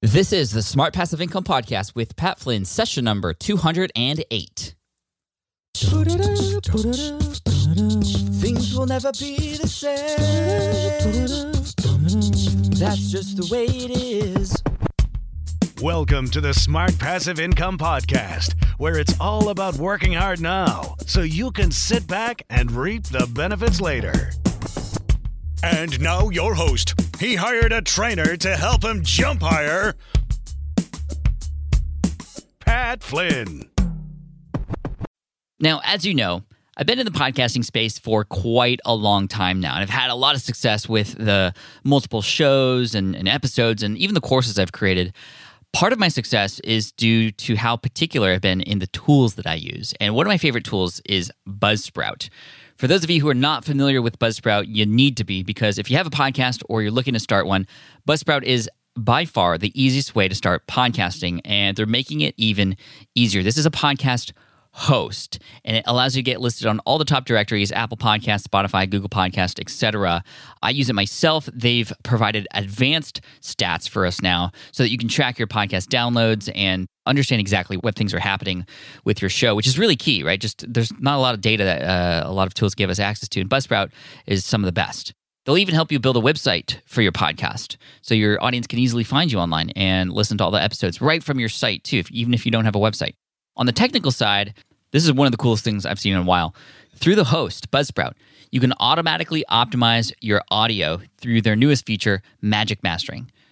This is the Smart Passive Income Podcast with Pat Flynn, session number 208. Things will never be the same. That's just the way it is. Welcome to the Smart Passive Income Podcast, where it's all about working hard now so you can sit back and reap the benefits later. And now, your host. He hired a trainer to help him jump higher. Pat Flynn. Now, as you know, I've been in the podcasting space for quite a long time now, and I've had a lot of success with the multiple shows and, and episodes and even the courses I've created. Part of my success is due to how particular I've been in the tools that I use. And one of my favorite tools is Buzzsprout. For those of you who are not familiar with Buzzsprout, you need to be because if you have a podcast or you're looking to start one, Buzzsprout is by far the easiest way to start podcasting, and they're making it even easier. This is a podcast host and it allows you to get listed on all the top directories apple podcast spotify google podcast etc i use it myself they've provided advanced stats for us now so that you can track your podcast downloads and understand exactly what things are happening with your show which is really key right just there's not a lot of data that uh, a lot of tools give us access to and buzzsprout is some of the best They'll even help you build a website for your podcast so your audience can easily find you online and listen to all the episodes right from your site, too, if, even if you don't have a website. On the technical side, this is one of the coolest things I've seen in a while. Through the host, Buzzsprout, you can automatically optimize your audio through their newest feature, Magic Mastering.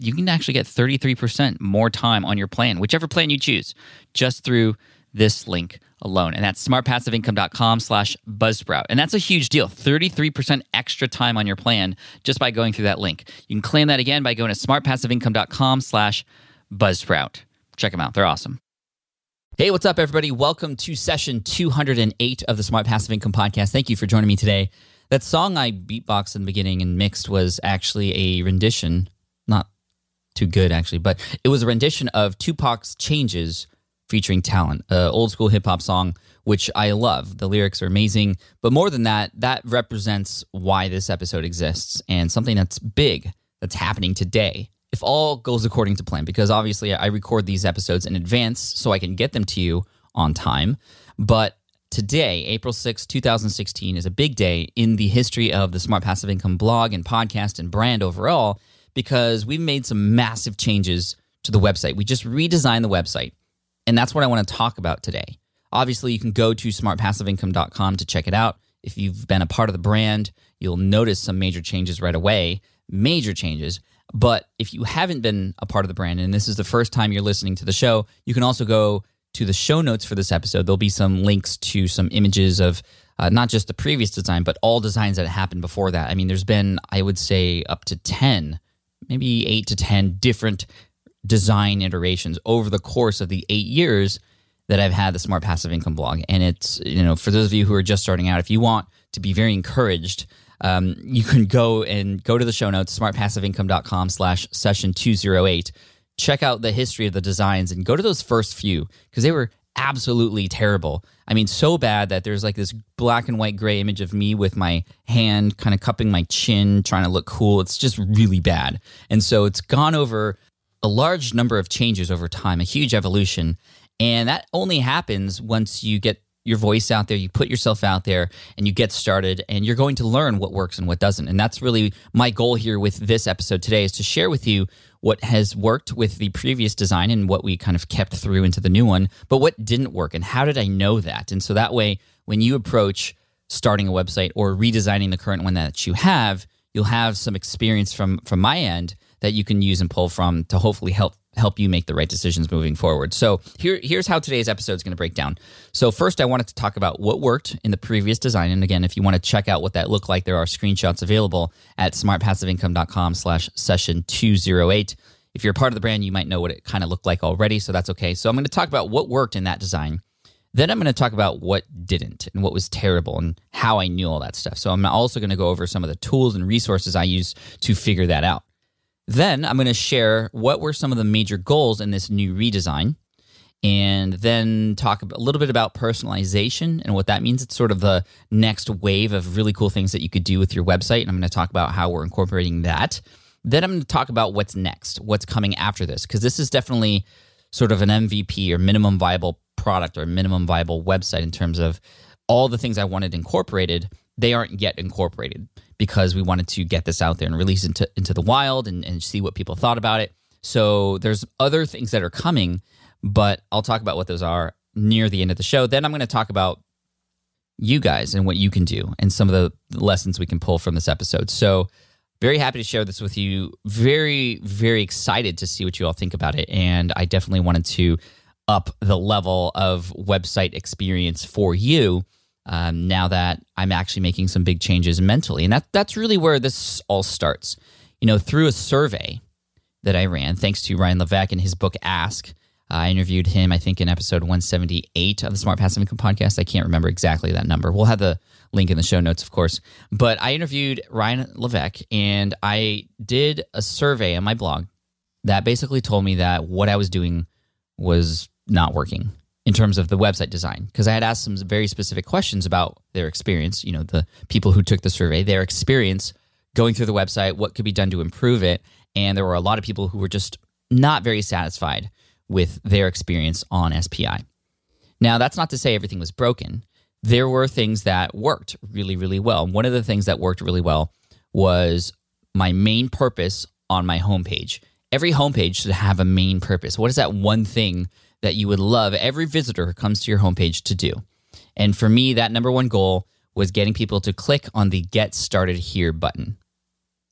you can actually get 33% more time on your plan, whichever plan you choose, just through this link alone. And that's smartpassiveincome.com slash buzzsprout. And that's a huge deal. 33% extra time on your plan just by going through that link. You can claim that again by going to smartpassiveincome.com slash buzzsprout. Check them out. They're awesome. Hey, what's up, everybody? Welcome to session 208 of the Smart Passive Income Podcast. Thank you for joining me today. That song I beatboxed in the beginning and mixed was actually a rendition, not too good actually, but it was a rendition of Tupac's Changes featuring Talent, an old school hip hop song, which I love. The lyrics are amazing. But more than that, that represents why this episode exists and something that's big that's happening today. If all goes according to plan, because obviously I record these episodes in advance so I can get them to you on time. But Today, April 6, 2016, is a big day in the history of the Smart Passive Income blog and podcast and brand overall because we've made some massive changes to the website. We just redesigned the website, and that's what I want to talk about today. Obviously, you can go to smartpassiveincome.com to check it out. If you've been a part of the brand, you'll notice some major changes right away, major changes. But if you haven't been a part of the brand and this is the first time you're listening to the show, you can also go to the show notes for this episode, there'll be some links to some images of uh, not just the previous design, but all designs that happened before that. I mean, there's been, I would say, up to 10, maybe eight to 10 different design iterations over the course of the eight years that I've had the Smart Passive Income blog. And it's, you know, for those of you who are just starting out, if you want to be very encouraged, um, you can go and go to the show notes, smartpassiveincome.com slash session 208 check out the history of the designs and go to those first few because they were absolutely terrible. I mean, so bad that there's like this black and white gray image of me with my hand kind of cupping my chin, trying to look cool. It's just really bad. And so it's gone over a large number of changes over time, a huge evolution. And that only happens once you get your voice out there, you put yourself out there, and you get started, and you're going to learn what works and what doesn't. And that's really my goal here with this episode today is to share with you what has worked with the previous design and what we kind of kept through into the new one, but what didn't work and how did I know that? And so that way, when you approach starting a website or redesigning the current one that you have, you'll have some experience from from my end that you can use and pull from to hopefully help help you make the right decisions moving forward. So here, here's how today's episode is going to break down. So first, I wanted to talk about what worked in the previous design. And again, if you want to check out what that looked like, there are screenshots available at smartpassiveincome.com slash session 208. If you're a part of the brand, you might know what it kind of looked like already, so that's okay. So I'm going to talk about what worked in that design. Then I'm going to talk about what didn't and what was terrible and how I knew all that stuff. So I'm also going to go over some of the tools and resources I use to figure that out. Then I'm going to share what were some of the major goals in this new redesign and then talk a little bit about personalization and what that means. It's sort of the next wave of really cool things that you could do with your website. And I'm going to talk about how we're incorporating that. Then I'm going to talk about what's next, what's coming after this, because this is definitely sort of an MVP or minimum viable product or minimum viable website in terms of all the things I wanted incorporated. They aren't yet incorporated because we wanted to get this out there and release into, into the wild and, and see what people thought about it. So there's other things that are coming but I'll talk about what those are near the end of the show. Then I'm going to talk about you guys and what you can do and some of the lessons we can pull from this episode. So, very happy to share this with you. Very, very excited to see what you all think about it. And I definitely wanted to up the level of website experience for you um, now that I'm actually making some big changes mentally. And that, that's really where this all starts. You know, through a survey that I ran, thanks to Ryan Levesque and his book Ask, I interviewed him, I think, in episode 178 of the Smart Passive Income podcast. I can't remember exactly that number. We'll have the link in the show notes, of course. But I interviewed Ryan Levesque and I did a survey on my blog that basically told me that what I was doing was not working in terms of the website design because I had asked some very specific questions about their experience, you know, the people who took the survey, their experience going through the website, what could be done to improve it. And there were a lot of people who were just not very satisfied with their experience on SPI. Now, that's not to say everything was broken. There were things that worked really, really well. One of the things that worked really well was my main purpose on my homepage. Every homepage should have a main purpose. What is that one thing that you would love every visitor who comes to your homepage to do? And for me, that number one goal was getting people to click on the Get Started Here button.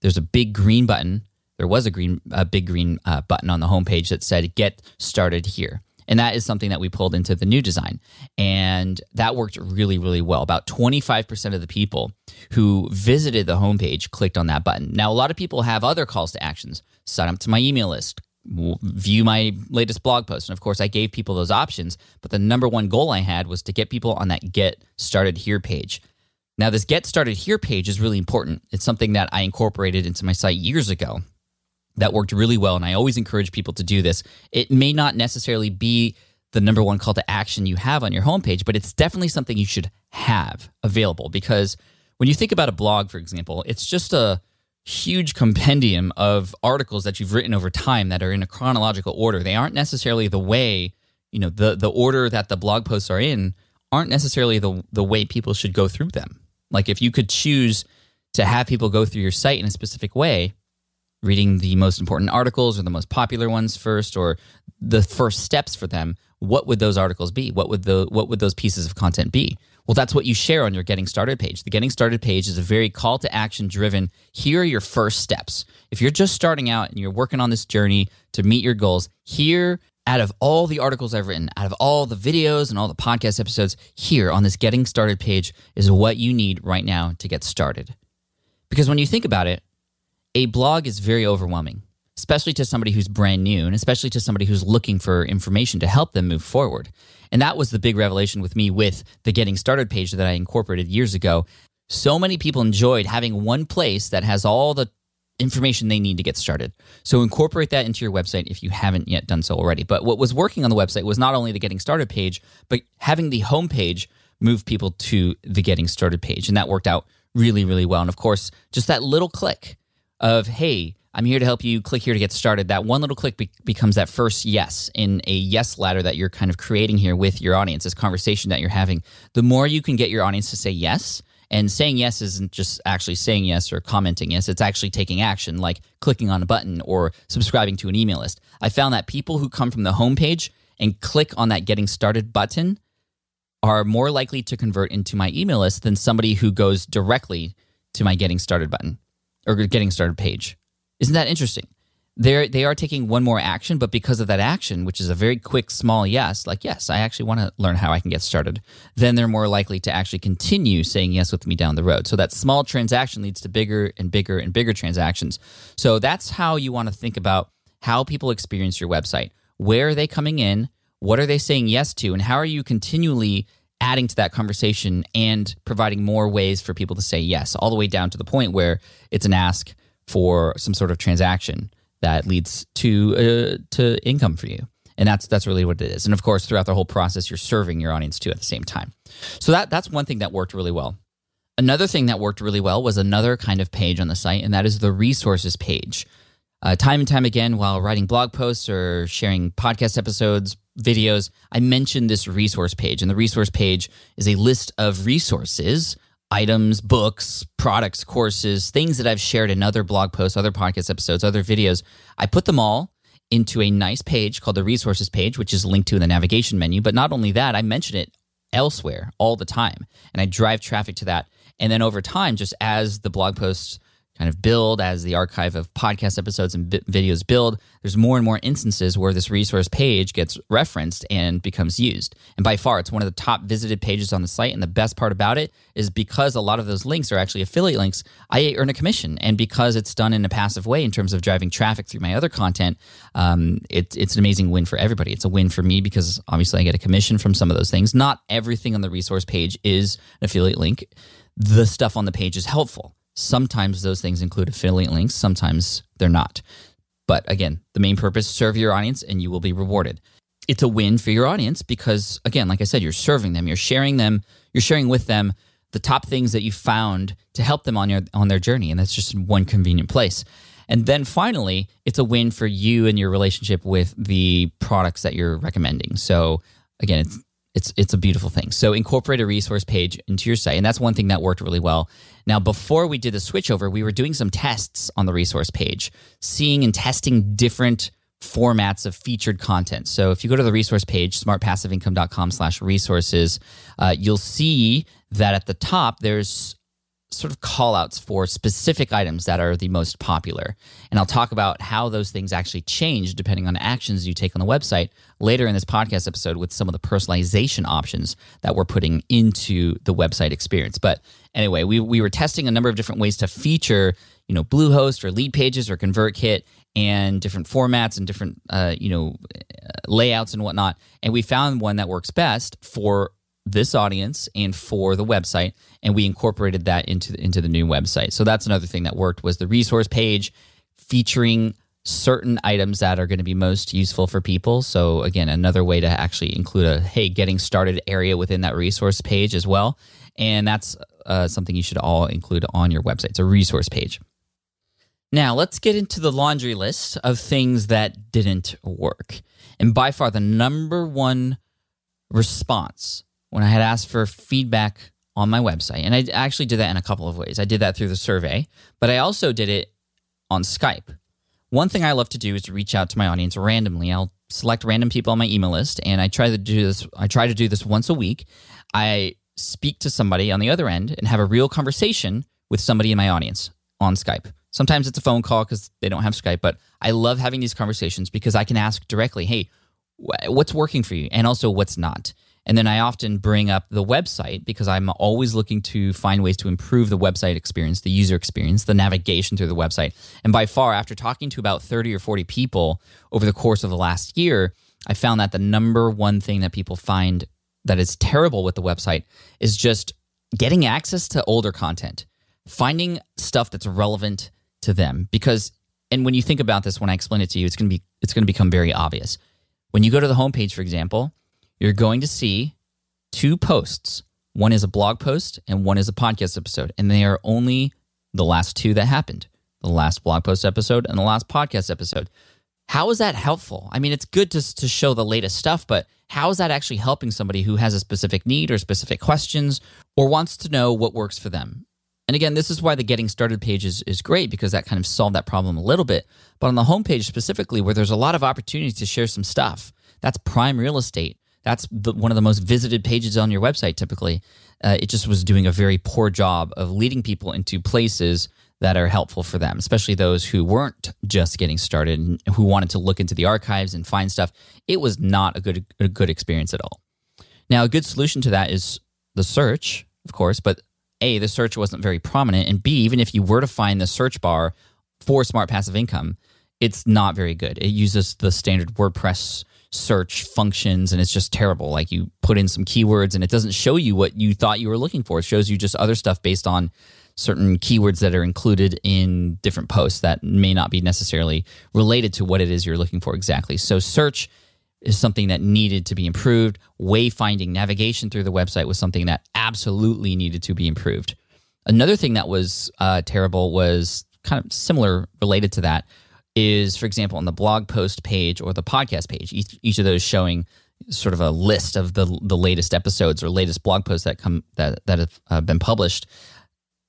There's a big green button there was a green, a big green uh, button on the homepage that said "Get started here." And that is something that we pulled into the new design. And that worked really, really well. About 25% of the people who visited the homepage clicked on that button. Now, a lot of people have other calls to actions sign up to my email list, view my latest blog post. And of course, I gave people those options. But the number one goal I had was to get people on that Get Started Here page. Now, this Get Started Here page is really important. It's something that I incorporated into my site years ago that worked really well. And I always encourage people to do this. It may not necessarily be the number one call to action you have on your homepage, but it's definitely something you should have available because when you think about a blog, for example, it's just a huge compendium of articles that you've written over time that are in a chronological order. They aren't necessarily the way, you know, the the order that the blog posts are in aren't necessarily the the way people should go through them. Like if you could choose to have people go through your site in a specific way, reading the most important articles or the most popular ones first or the first steps for them what would those articles be? What would the what would those pieces of content be? Well that's what you share on your getting started page. The getting started page is a very call to action driven here are your first steps. If you're just starting out and you're working on this journey to meet your goals here out of all the articles I've written, out of all the videos and all the podcast episodes, here on this getting started page is what you need right now to get started. Because when you think about it, a blog is very overwhelming, especially to somebody who's brand new and especially to somebody who's looking for information to help them move forward. And that was the big revelation with me with the Getting Started page that I incorporated years ago. So many people enjoyed having one place that has all the information they need to get started. So incorporate that into your website if you haven't yet done so already. But what was working on the website was not only the Getting Started page, but having the homepage move people to the Getting Started page. And that worked out really, really well. And of course, just that little click of, hey, I'm here to help you. Click here to get started. That one little click be- becomes that first yes in a yes ladder that you're kind of creating here with your audience, this conversation that you're having. The more you can get your audience to say yes, and saying yes isn't just actually saying yes or commenting yes, it's actually taking action, like clicking on a button or subscribing to an email list. I found that people who come from the homepage and click on that getting started button are more likely to convert into my email list than somebody who goes directly to my getting started button or getting started page. Isn't that interesting? They're, they are taking one more action, but because of that action, which is a very quick, small yes, like, yes, I actually want to learn how I can get started, then they're more likely to actually continue saying yes with me down the road. So that small transaction leads to bigger and bigger and bigger transactions. So that's how you want to think about how people experience your website. Where are they coming in? What are they saying yes to? And how are you continually adding to that conversation and providing more ways for people to say yes, all the way down to the point where it's an ask for some sort of transaction that leads to uh, to income for you. And that's that's really what it is. And of course, throughout the whole process, you're serving your audience too at the same time. So that that's one thing that worked really well. Another thing that worked really well was another kind of page on the site, and that is the resources page. Uh, time and time again, while writing blog posts or sharing podcast episodes, videos, I mentioned this resource page. And the resource page is a list of resources, items, books, products, courses, things that I've shared in other blog posts, other podcast episodes, other videos. I put them all into a nice page called the resources page, which is linked to in the navigation menu. But not only that, I mention it elsewhere all the time and I drive traffic to that. And then over time, just as the blog posts kind of build as the archive of podcast episodes and videos build there's more and more instances where this resource page gets referenced and becomes used. And by far it's one of the top visited pages on the site. And the best part about it is because a lot of those links are actually affiliate links i earn a commission. And because it's done in a passive way in terms of driving traffic through my other content um, it, it's an amazing win for everybody. It's a win for me because obviously i get a commission from some of those things. Not everything on the resource page is an affiliate link. The stuff on the page is helpful Sometimes those things include affiliate links, sometimes they're not. But again, the main purpose serve your audience and you will be rewarded. It's a win for your audience because again, like I said, you're serving them, you're sharing them, you're sharing with them the top things that you found to help them on your on their journey and that's just one convenient place. And then finally, it's a win for you and your relationship with the products that you're recommending. So again, it's it's it's a beautiful thing. So incorporate a resource page into your site, and that's one thing that worked really well. Now, before we did the switchover, we were doing some tests on the resource page, seeing and testing different formats of featured content. So if you go to the resource page, smartpassiveincome.com slash resources, uh, you'll see that at the top there's sort of call outs for specific items that are the most popular. And I'll talk about how those things actually change depending on actions you take on the website later in this podcast episode with some of the personalization options that we're putting into the website experience. But anyway, we, we were testing a number of different ways to feature, you know, Bluehost or Leadpages or ConvertKit and different formats and different, uh, you know, layouts and whatnot. And we found one that works best for this audience and for the website and we incorporated that into the, into the new website. So that's another thing that worked was the resource page featuring certain items that are going to be most useful for people. So again another way to actually include a hey getting started area within that resource page as well. And that's uh, something you should all include on your website. It's a resource page. Now let's get into the laundry list of things that didn't work. And by far the number one response when I had asked for feedback on my website. And I actually did that in a couple of ways. I did that through the survey, but I also did it on Skype. One thing I love to do is to reach out to my audience randomly. I'll select random people on my email list and I try to do this I try to do this once a week. I speak to somebody on the other end and have a real conversation with somebody in my audience on Skype. Sometimes it's a phone call cuz they don't have Skype, but I love having these conversations because I can ask directly, "Hey, what's working for you?" and also what's not. And then I often bring up the website because I'm always looking to find ways to improve the website experience, the user experience, the navigation through the website. And by far, after talking to about 30 or 40 people over the course of the last year, I found that the number one thing that people find that is terrible with the website is just getting access to older content, finding stuff that's relevant to them. Because, and when you think about this, when I explain it to you, it's going to be, it's going to become very obvious. When you go to the homepage, for example, you're going to see two posts. One is a blog post and one is a podcast episode. And they are only the last two that happened the last blog post episode and the last podcast episode. How is that helpful? I mean, it's good to, to show the latest stuff, but how is that actually helping somebody who has a specific need or specific questions or wants to know what works for them? And again, this is why the getting started page is, is great because that kind of solved that problem a little bit. But on the homepage specifically, where there's a lot of opportunities to share some stuff, that's prime real estate that's the, one of the most visited pages on your website typically. Uh, it just was doing a very poor job of leading people into places that are helpful for them, especially those who weren't just getting started and who wanted to look into the archives and find stuff. It was not a good a good experience at all. Now, a good solution to that is the search, of course, but A, the search wasn't very prominent, and B, even if you were to find the search bar for smart passive income, it's not very good. It uses the standard WordPress search functions and it's just terrible. Like you put in some keywords and it doesn't show you what you thought you were looking for. It shows you just other stuff based on certain keywords that are included in different posts that may not be necessarily related to what it is you're looking for exactly. So search is something that needed to be improved. Wayfinding, navigation through the website was something that absolutely needed to be improved. Another thing that was uh, terrible was kind of similar related to that is, for example, on the blog post page or the podcast page, each, each of those showing sort of a list of the the latest episodes or latest blog posts that come that that have uh, been published.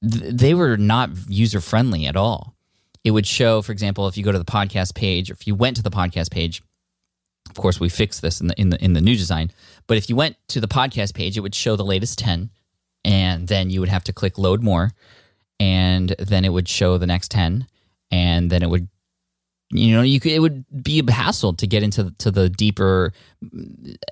Th- they were not user friendly at all. It would show, for example, if you go to the podcast page, or if you went to the podcast page, of course we fixed this in the in the in the new design. But if you went to the podcast page, it would show the latest ten, and then you would have to click load more, and then it would show the next ten, and then it would you know you could, it would be a hassle to get into to the deeper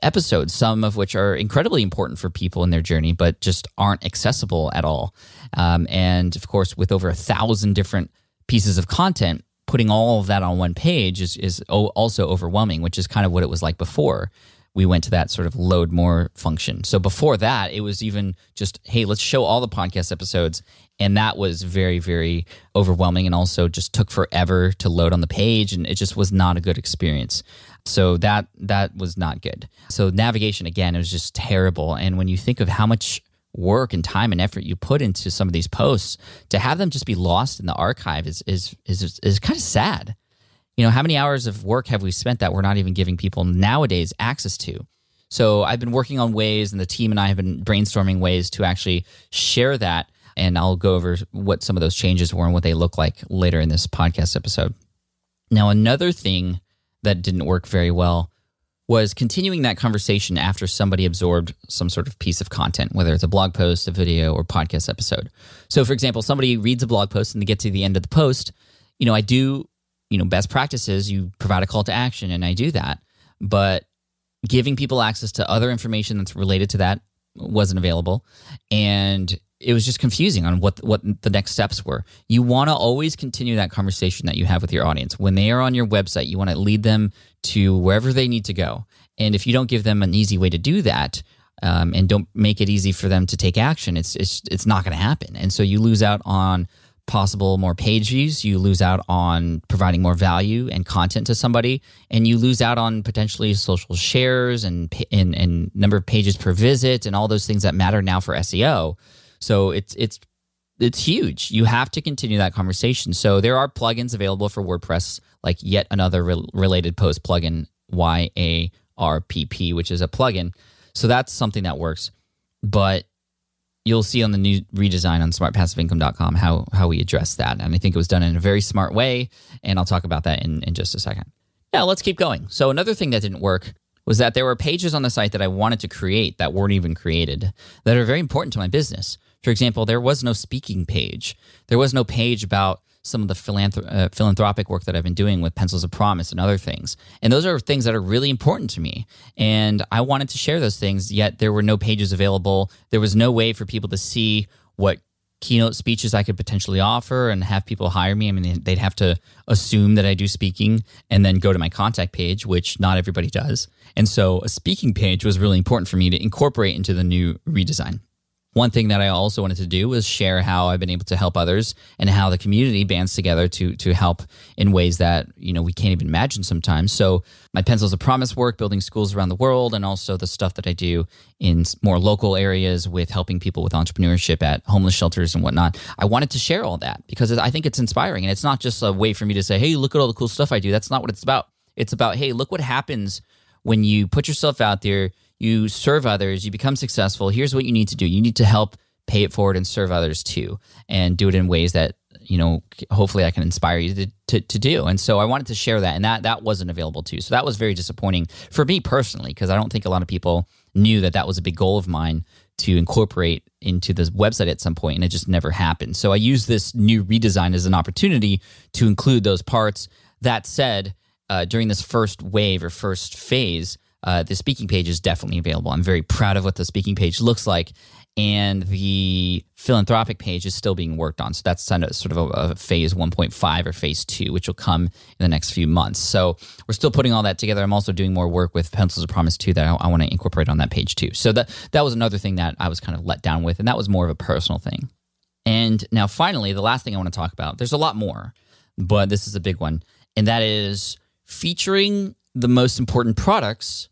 episodes some of which are incredibly important for people in their journey but just aren't accessible at all um, and of course with over a thousand different pieces of content putting all of that on one page is, is also overwhelming which is kind of what it was like before we went to that sort of load more function. So before that, it was even just, hey, let's show all the podcast episodes. And that was very, very overwhelming and also just took forever to load on the page. And it just was not a good experience. So that that was not good. So navigation again, it was just terrible. And when you think of how much work and time and effort you put into some of these posts, to have them just be lost in the archive is is is, is kind of sad you know, how many hours of work have we spent that we're not even giving people nowadays access to? So I've been working on ways, and the team and I have been brainstorming ways to actually share that. And I'll go over what some of those changes were and what they look like later in this podcast episode. Now, another thing that didn't work very well was continuing that conversation after somebody absorbed some sort of piece of content, whether it's a blog post, a video, or podcast episode. So, for example, somebody reads a blog post and they get to the end of the post. You know, I do you know best practices you provide a call to action and i do that but giving people access to other information that's related to that wasn't available and it was just confusing on what what the next steps were. You want to always continue that conversation that you have with your audience. When they are on your website you want to lead them to wherever they need to go. And if you don't give them an easy way to do that um, and don't make it easy for them to take action it's it's, it's not going to happen. And so you lose out on possible more page views, you lose out on providing more value and content to somebody, and you lose out on potentially social shares and, and, and number of pages per visit and all those things that matter now for SEO. So it's it's it's huge. You have to continue that conversation. So there are plugins available for WordPress, like yet another re- related post plugin, YARPP, which is a plugin. So that's something that works. But you'll see on the new redesign on smartpassiveincome.com how how we address that. And I think it was done in a very smart way. And I'll talk about that in, in just a second. Now let's keep going. So another thing that didn't work was that there were pages on the site that I wanted to create that weren't even created that are very important to my business. For example, there was no speaking page. There was no page about some of the philanthrop- uh, philanthropic work that I've been doing with Pencils of Promise and other things. And those are things that are really important to me. And I wanted to share those things, yet there were no pages available. There was no way for people to see what keynote speeches I could potentially offer and have people hire me. I mean, they'd have to assume that I do speaking and then go to my contact page, which not everybody does. And so a speaking page was really important for me to incorporate into the new redesign. One thing that I also wanted to do was share how I've been able to help others and how the community bands together to to help in ways that you know we can't even imagine sometimes. So my pencils of promise work, building schools around the world, and also the stuff that I do in more local areas with helping people with entrepreneurship at homeless shelters and whatnot. I wanted to share all that because I think it's inspiring, and it's not just a way for me to say, "Hey, look at all the cool stuff I do." That's not what it's about. It's about, "Hey, look what happens when you put yourself out there." You serve others, you become successful. Here's what you need to do. You need to help pay it forward and serve others too, and do it in ways that you know hopefully i can inspire you to, to, to, do. And so i wanted to share that and that that wasn't available too so that was very disappointing for me personally because i don't think a lot of people knew that that was a big goal of mine to incorporate into this website at some point and it just never happened. So i use this new redesign as an opportunity to include those parts. That said uh, during this first wave or first phase uh, the speaking page is definitely available. I'm very proud of what the speaking page looks like, and the philanthropic page is still being worked on. So that's sort of a, a phase 1.5 or phase two, which will come in the next few months. So we're still putting all that together. I'm also doing more work with Pencils of Promise too that I, I want to incorporate on that page too. So that that was another thing that I was kind of let down with, and that was more of a personal thing. And now, finally, the last thing I want to talk about. There's a lot more, but this is a big one, and that is featuring the most important products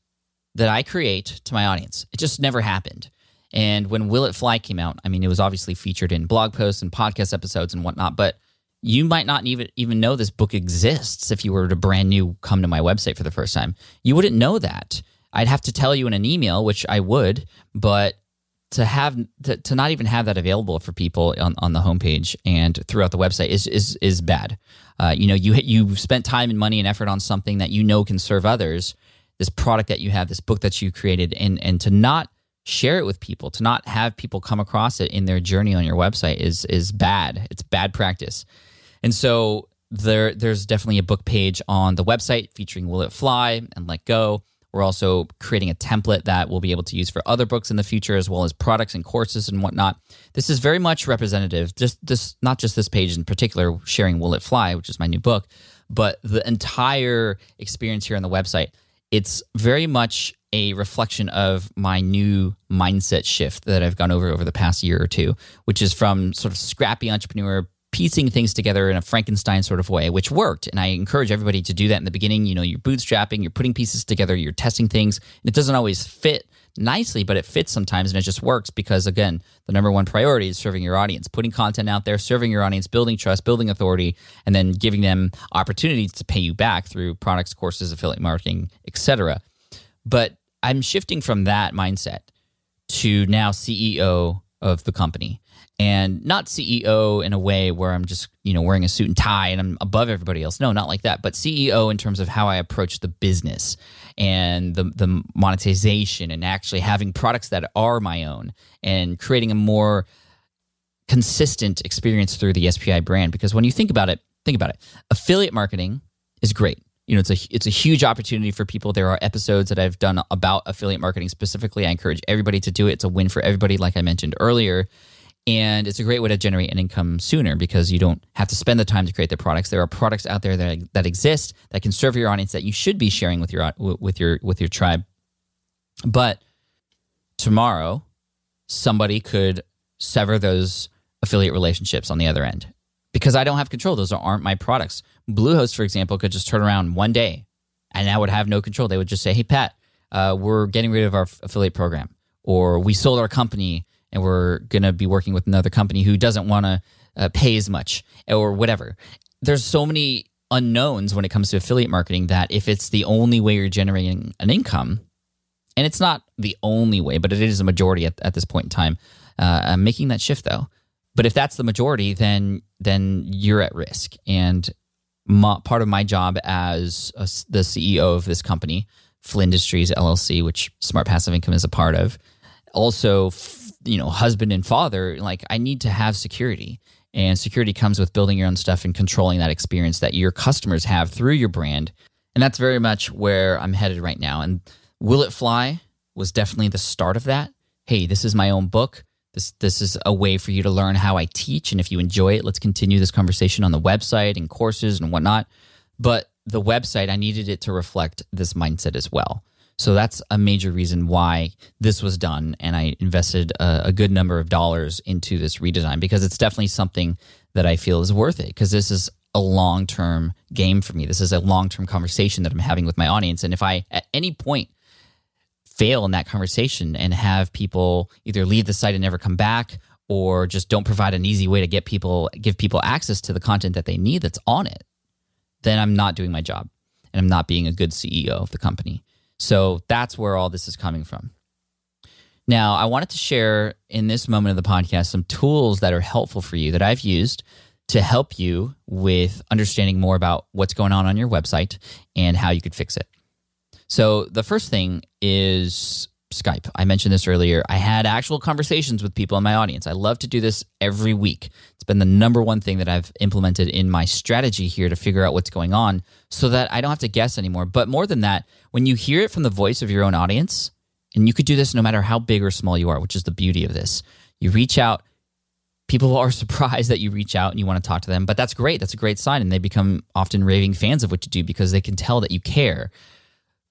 that I create to my audience. It just never happened. And when Will It Fly came out, I mean, it was obviously featured in blog posts and podcast episodes and whatnot, but you might not even even know this book exists if you were to brand new come to my website for the first time. You wouldn't know that. I'd have to tell you in an email, which I would, but to have to, to not even have that available for people on, on the homepage and throughout the website is is is bad. Uh, you know, you you spent time and money and effort on something that you know can serve others. This product that you have, this book that you created, and and to not share it with people, to not have people come across it in their journey on your website is is bad. It's bad practice. And so there there's definitely a book page on the website featuring Will It Fly and Let Go we're also creating a template that we'll be able to use for other books in the future, as well as products and courses and whatnot. This is very much representative, just this not just this page in particular, sharing Will It Fly, which is my new book, but the entire experience here on the website. It's very much a reflection of my new mindset shift that I've gone over over the past year or two, which is from sort of scrappy entrepreneur piecing things together in a Frankenstein sort of way, which worked. And I encourage everybody to do that in the beginning. You know, you're bootstrapping, you're putting pieces together, you're testing things. And It doesn't always fit nicely, but it fits sometimes and it just works because, again, the number one priority is serving your audience, putting content out there, serving your audience, building trust, building authority, and then giving them opportunities to pay you back through products, courses, affiliate marketing, etc. But I'm shifting from that mindset to now CEO of the company and not CEO in a way where I'm just, you know, wearing a suit and tie and I'm above everybody else. No, not like that, but CEO in terms of how I approach the business and the the monetization and actually having products that are my own and creating a more consistent experience through the SPI brand because when you think about it, think about it. Affiliate marketing is great. You know, it's a it's a huge opportunity for people. There are episodes that I've done about affiliate marketing specifically. I encourage everybody to do it. It's a win for everybody like I mentioned earlier and it's a great way to generate an income sooner because you don't have to spend the time to create the products. There are products out there that that exist that can serve your audience that you should be sharing with your with your with your tribe. But tomorrow, somebody could sever those affiliate relationships on the other end because I don't have control. Those aren't my products. Bluehost, for example, could just turn around one day and I would have no control. They would just say, "Hey, Pat, uh, we're getting rid of our affiliate program," or "We sold our company." And we're going to be working with another company who doesn't want to uh, pay as much or whatever. There's so many unknowns when it comes to affiliate marketing that if it's the only way you're generating an income, and it's not the only way, but it is a majority at, at this point in time, uh, I'm making that shift though. But if that's the majority, then then you're at risk. And my, part of my job as a, the CEO of this company, Flynn Industries LLC, which Smart Passive Income is a part of, also you know husband and father like i need to have security. And security comes with building your own stuff and controlling that experience that your customers have through your brand. And that's very much where i'm headed right now. And will it fly was definitely the start of that. Hey this is my own book. This this is a way for you to learn how i teach. And if you enjoy it let's continue this conversation on the website and courses and whatnot. But the website i needed it to reflect this mindset as well so that's a major reason why this was done. And I invested a, a good number of dollars into this redesign because it's definitely something that I feel is worth it because this is a long term game for me. This is a long term conversation that I'm having with my audience. And if I at any point fail in that conversation and have people either leave the site and never come back or just don't provide an easy way to get people give people access to the content that they need that's on it, then I'm not doing my job and I'm not being a good CEO of the company. So that's where all this is coming from. Now, I wanted to share in this moment of the podcast some tools that are helpful for you that I've used to help you with understanding more about what's going on on your website and how you could fix it. So, the first thing is Skype. I mentioned this earlier. I had actual conversations with people in my audience. I love to do this every week. It's been the number one thing that I've implemented in my strategy here to figure out what's going on so that I don't have to guess anymore. But more than that, when you hear it from the voice of your own audience, and you could do this no matter how big or small you are, which is the beauty of this. You reach out, people are surprised that you reach out and you want to talk to them, but that's great. That's a great sign. And they become often raving fans of what you do because they can tell that you care.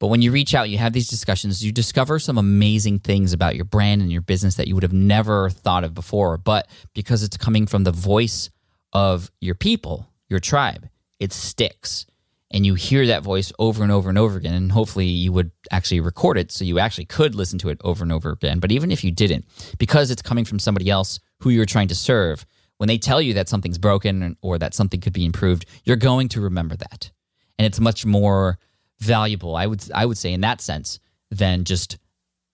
But when you reach out, you have these discussions, you discover some amazing things about your brand and your business that you would have never thought of before. But because it's coming from the voice of your people, your tribe, it sticks. And you hear that voice over and over and over again. And hopefully you would actually record it so you actually could listen to it over and over again. But even if you didn't, because it's coming from somebody else who you're trying to serve, when they tell you that something's broken or that something could be improved, you're going to remember that. And it's much more valuable, I would I would say in that sense, than just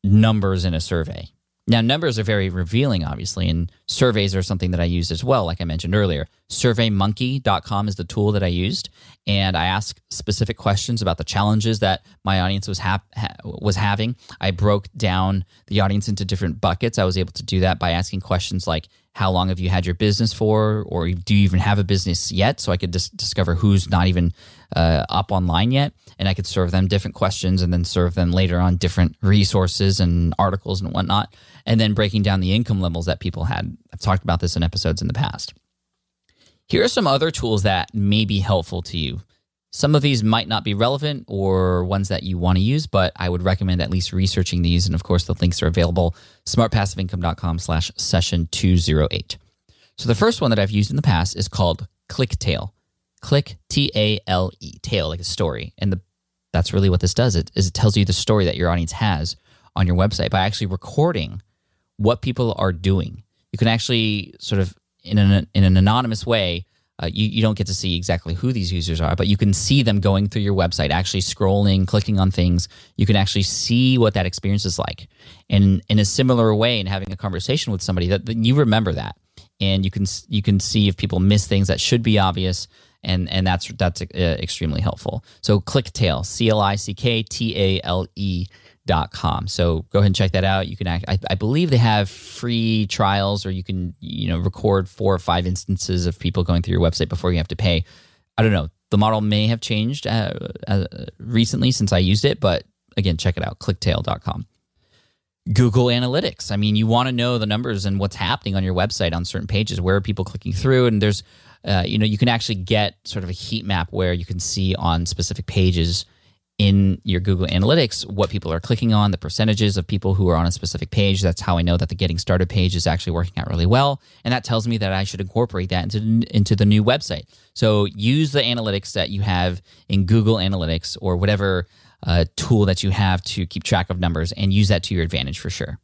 numbers in a survey. Now, numbers are very revealing, obviously, and surveys are something that I use as well, like I mentioned earlier. SurveyMonkey.com is the tool that I used, and I ask specific questions about the challenges that my audience was ha- was having. I broke down the audience into different buckets. I was able to do that by asking questions like, "How long have you had your business for?" or "Do you even have a business yet?" So I could dis- discover who's not even uh, up online yet, and I could serve them different questions, and then serve them later on different resources and articles and whatnot and then breaking down the income levels that people had. I've talked about this in episodes in the past. Here are some other tools that may be helpful to you. Some of these might not be relevant or ones that you want to use, but I would recommend at least researching these. And of course, the links are available smartpassiveincome.com slash session 208. So the first one that I've used in the past is called ClickTale. Click T A L E, tail like a story. And the, that's really what this does. It is it tells you the story that your audience has on your website by actually recording what people are doing. You can actually sort of in an in an anonymous way. Uh, you, you don't get to see exactly who these users are, but you can see them going through your website, actually scrolling, clicking on things. You can actually see what that experience is like. And in a similar way, in having a conversation with somebody, that, that you remember that, and you can you can see if people miss things that should be obvious, and and that's that's uh, extremely helpful. So Clicktail, ClickTale, dot com. So go ahead and check that out. You can act, I, I, believe they have free trials or you can, you know, record four or five instances of people going through your website before you have to pay. I don't know. The model may have changed uh, uh, recently since I used it, but again, check it out. ClickTale.com. Google Analytics. I mean, you want to know the numbers and what's happening on your website on certain pages. Where are people clicking through? And there's, uh, you know, you can actually get sort of a heat map where you can see on specific pages in your Google Analytics what people are clicking on, the percentages of people who are on a specific page. That's how I know that the getting started page is actually working out really well. And that tells me that I should incorporate that into, into the new website. So use the analytics that you have in Google Analytics or whatever uh, tool that you have to keep track of numbers and use that to your advantage for sure.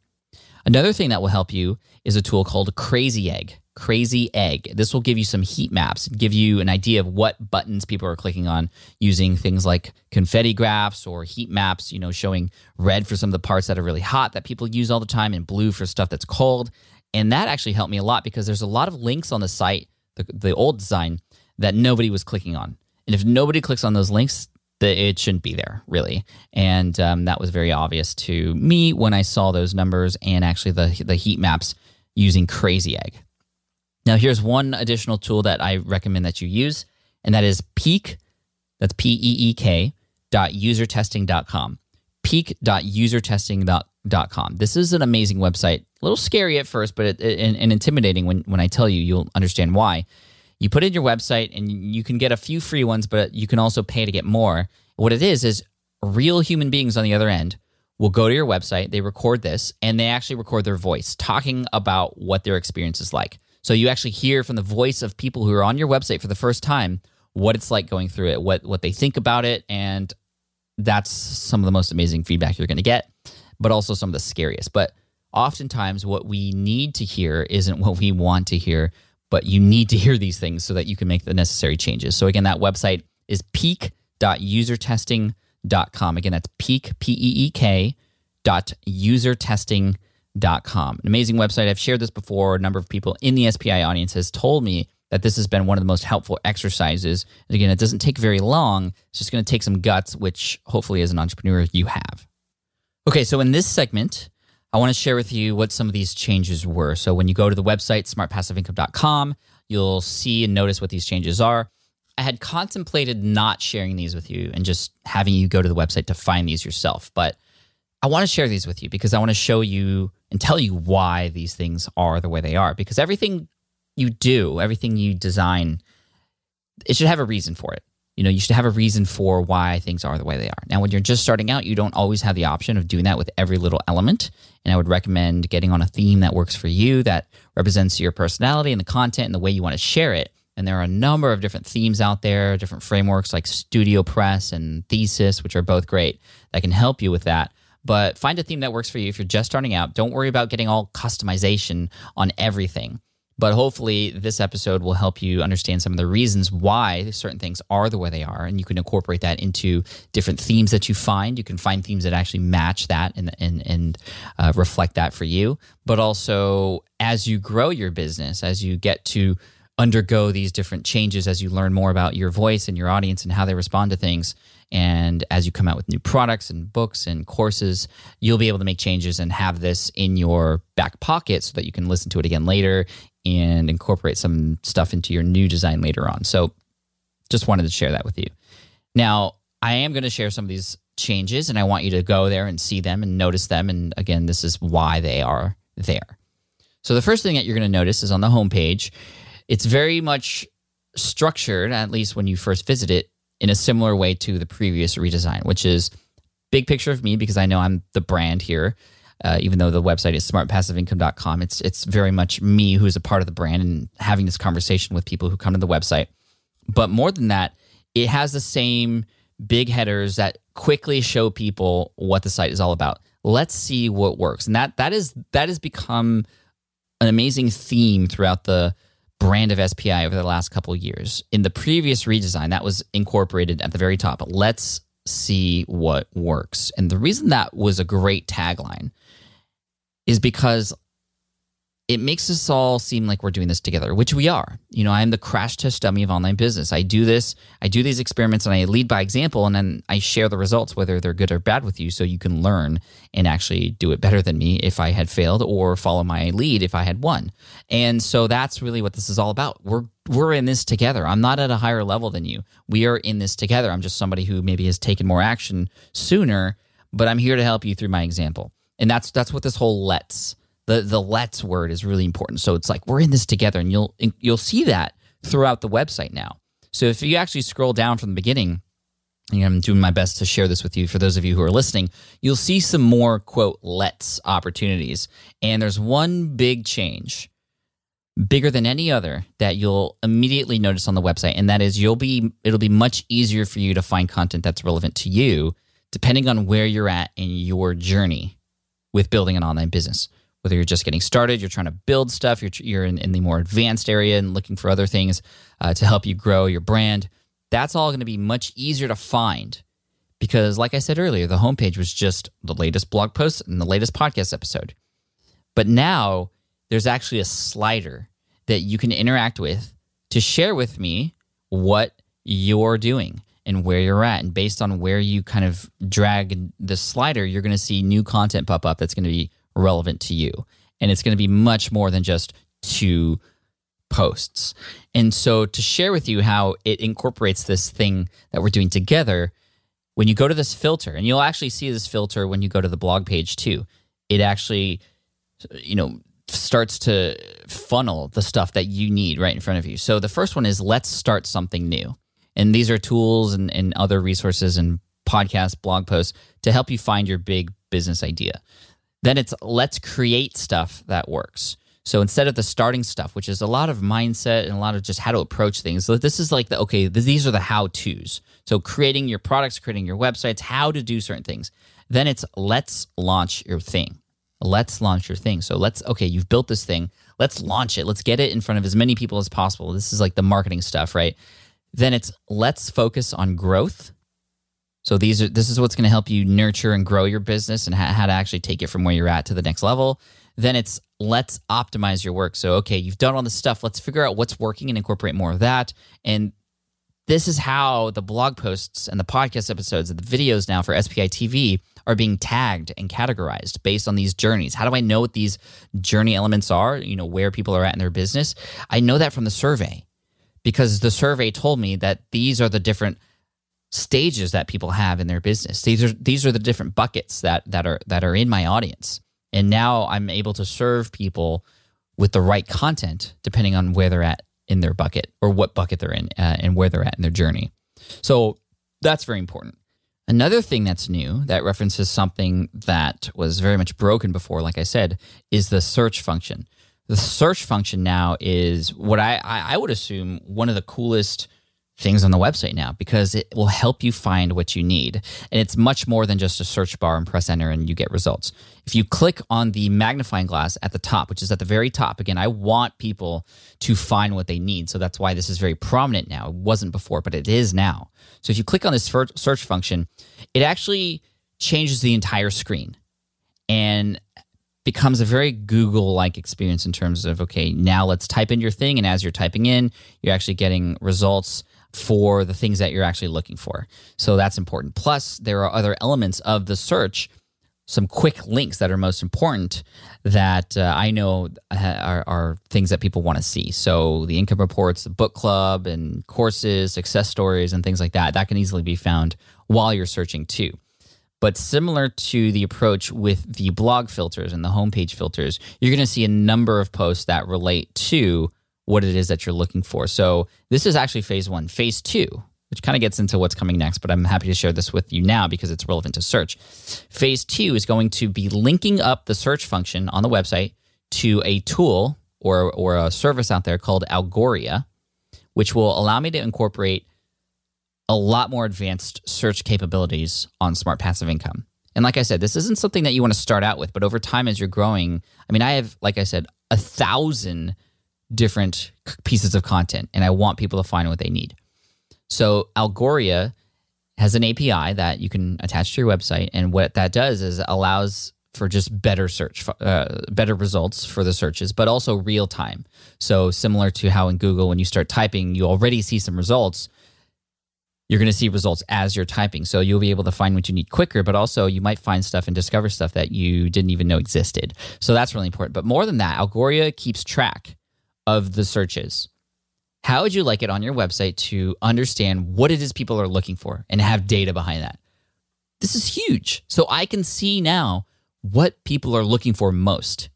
Another thing that will help you is a tool called Crazy Egg. Crazy Egg. This will give you some heat maps, give you an idea of what buttons people are clicking on using things like confetti graphs or heat maps, you know, showing red for some of the parts that are really hot that people use all the time and blue for stuff that's cold. And that actually helped me a lot because there's a lot of links on the site, the, the old design, that nobody was clicking on. And if nobody clicks on those links, the, it shouldn't be there really. And um, that was very obvious to me when I saw those numbers and actually the, the heat maps using Crazy Egg. Now, here's one additional tool that I recommend that you use, and that is Peek. That's P E E K dot usertesting.com. Peek.usertesting.com. This is an amazing website. A little scary at first, but it, it, and, and intimidating when, when I tell you, you'll understand why. You put in your website and you can get a few free ones, but you can also pay to get more. What it is, is real human beings on the other end will go to your website, they record this, and they actually record their voice talking about what their experience is like. So you actually hear from the voice of people who are on your website for the first time what it's like going through it, what what they think about it, and that's some of the most amazing feedback you're going to get, but also some of the scariest. But oftentimes, what we need to hear isn't what we want to hear, but you need to hear these things so that you can make the necessary changes. So again, that website is peek.usertesting.com. Again, that's peek p e e k dot usertesting.com an amazing website. I've shared this before. A number of people in the SPI audience has told me that this has been one of the most helpful exercises. And again, it doesn't take very long. It's just going to take some guts, which hopefully as an entrepreneur you have. Okay, so in this segment, I want to share with you what some of these changes were. So when you go to the website, smartpassiveincome.com, you'll see and notice what these changes are. I had contemplated not sharing these with you and just having you go to the website to find these yourself, but I want to share these with you because I want to show you and tell you why these things are the way they are. Because everything you do, everything you design, it should have a reason for it. You know, you should have a reason for why things are the way they are. Now, when you're just starting out, you don't always have the option of doing that with every little element. And I would recommend getting on a theme that works for you, that represents your personality and the content and the way you want to share it. And there are a number of different themes out there, different frameworks like Studio Press and Thesis, which are both great that can help you with that. But find a theme that works for you if you're just starting out. Don't worry about getting all customization on everything. But hopefully, this episode will help you understand some of the reasons why certain things are the way they are. And you can incorporate that into different themes that you find. You can find themes that actually match that and, and, and uh, reflect that for you. But also, as you grow your business, as you get to undergo these different changes, as you learn more about your voice and your audience and how they respond to things, and as you come out with new products and books and courses, you'll be able to make changes and have this in your back pocket so that you can listen to it again later and incorporate some stuff into your new design later on. So just wanted to share that with you. Now, I am going to share some of these changes and I want you to go there and see them and notice them. And again, this is why they are there. So the first thing that you're going to notice is on the homepage, it's very much structured, at least when you first visit it, in a similar way to the previous redesign, which is big picture of me because I know I'm the brand here uh, even though the website is smartpassiveincome.com. It's it's very much me who's a part of the brand and having this conversation with people who come to the website. But more than that, it has the same big headers that quickly show people what the site is all about. Let's see what works, and that that is that has become an amazing theme throughout the brand of SPI over the last couple years. In the previous redesign, that was incorporated at the very top. Let's see what works. And the reason that was a great tagline is because it makes us all seem like we're doing this together, which we are. You know, I'm the crash test dummy of online business. I do this, I do these experiments and I lead by example and then I share the results, whether they're good or bad with you, so you can learn and actually do it better than me if I had failed or follow my lead if I had won. And so that's really what this is all about. We're we're in this together. I'm not at a higher level than you. We are in this together. I'm just somebody who maybe has taken more action sooner, but I'm here to help you through my example. And that's that's what this whole let's the the let's word is really important. So it's like we're in this together, and you'll you'll see that throughout the website now. So if you actually scroll down from the beginning, and I'm doing my best to share this with you for those of you who are listening, you'll see some more quote let's opportunities, and there's one big change, bigger than any other that you'll immediately notice on the website, and that is you'll be it'll be much easier for you to find content that's relevant to you, depending on where you're at in your journey with building an online business whether you're just getting started, you're trying to build stuff, you're, you're in, in the more advanced area and looking for other things uh, to help you grow your brand, that's all going to be much easier to find because, like I said earlier, the homepage was just the latest blog post and the latest podcast episode. But now there's actually a slider that you can interact with to share with me what you're doing and where you're at. And based on where you kind of drag the slider, you're going to see new content pop up that's going to be relevant to you. And it's going to be much more than just two posts. And so to share with you how it incorporates this thing that we're doing together, when you go to this filter, and you'll actually see this filter when you go to the blog page too, it actually, you know, starts to funnel the stuff that you need right in front of you. So the first one is let's start something new. And these are tools and, and other resources and podcasts, blog posts to help you find your big business idea. Then it's let's create stuff that works. So instead of the starting stuff, which is a lot of mindset and a lot of just how to approach things, this is like the okay, these are the how to's. So creating your products, creating your websites, how to do certain things. Then it's let's launch your thing. Let's launch your thing. So let's okay, you've built this thing. Let's launch it. Let's get it in front of as many people as possible. This is like the marketing stuff, right? Then it's let's focus on growth so these are this is what's going to help you nurture and grow your business and ha- how to actually take it from where you're at to the next level. Then it's let's optimize your work. So okay, you've done all this stuff. Let's figure out what's working and incorporate more of that. And this is how the blog posts and the podcast episodes and the videos now for SPI TV are being tagged and categorized based on these journeys. How do I know what these journey elements are? You know, where people are at in their business? I know that from the survey because the survey told me that these are the different stages that people have in their business. These are these are the different buckets that that are that are in my audience. And now I'm able to serve people with the right content depending on where they're at in their bucket or what bucket they're in uh, and where they're at in their journey. So that's very important. Another thing that's new that references something that was very much broken before, like I said, is the search function. The search function now is what I, I would assume one of the coolest things on the website now because it will help you find what you need. And it's much more than just a search bar and press enter and you get results. If you click on the magnifying glass at the top, which is at the very top, again, I want people to find what they need. So that's why this is very prominent now. It wasn't before, but it is now. So if you click on this search function, it actually changes the entire screen and becomes a very Google like experience in terms of, okay, now let's type in your thing. And as you're typing in, you're actually getting results for the things that you're actually looking for. So that's important. Plus, there are other elements of the search, some quick links that are most important that uh, I know are, are, things that people want to see. So the income reports, the book club, and courses, success stories, and things like that, that can easily be found while you're searching too. But similar to the approach with the blog filters and the homepage filters, you're going to see a number of posts that relate to what it is that you're looking for. So this is actually phase one. Phase two, which kind of gets into what's coming next, but I'm happy to share this with you now because it's relevant to search. Phase two is going to be linking up the search function on the website to a tool or, or a service out there called Algolia, which will allow me to incorporate a lot more advanced search capabilities on Smart Passive Income. And like I said, this isn't something that you want to start out with, but over time as you're growing, I mean, I have, like I said, a thousand different pieces of content and I want people to find what they need. So Algolia has an API that you can attach to your website, and what that does is allows for just better search, uh, better results for the searches, but also real time. So similar to how in Google, when you start typing, you already see some results. You're going to see results as you're typing, so you'll be able to find what you need quicker. But also, you might find stuff and discover stuff that you didn't even know existed. So that's really important. But more than that, Algolia keeps track of the searches. How would you like it on your website to understand what it is people are looking for and have data behind that? This is huge. So I can see now what people are looking for most.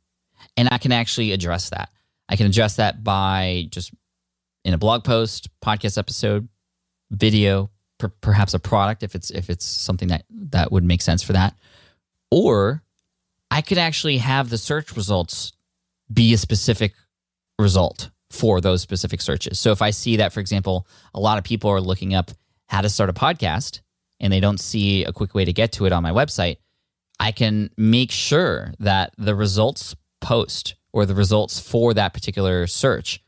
And I can actually address that. I can address that by just in a blog post, podcast episode, video, per- perhaps a product if it's if it's something that that would make sense for that. Or I could actually have the search results be a specific result for those specific searches. So if I see that, for example, a lot of people are looking up how to start a podcast and they don't see a quick way to get to it on my website, I can make sure that the results post or the results for that particular search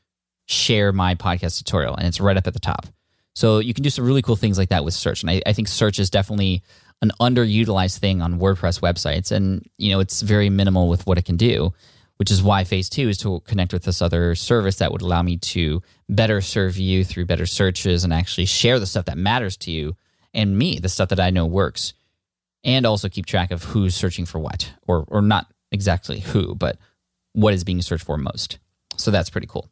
share my podcast tutorial and it's right up at the top. So you can do some really cool things like that with search. And I, I think search is definitely an underutilized thing on WordPress websites. And, you know, it's very minimal with what it can do which is why phase two is to connect with this other service that would allow me to better serve you through better searches and actually share the stuff that matters to you and me, the stuff that I know works, and also keep track of who's searching for what, or or not exactly who, but what is being searched for most. So that's pretty cool.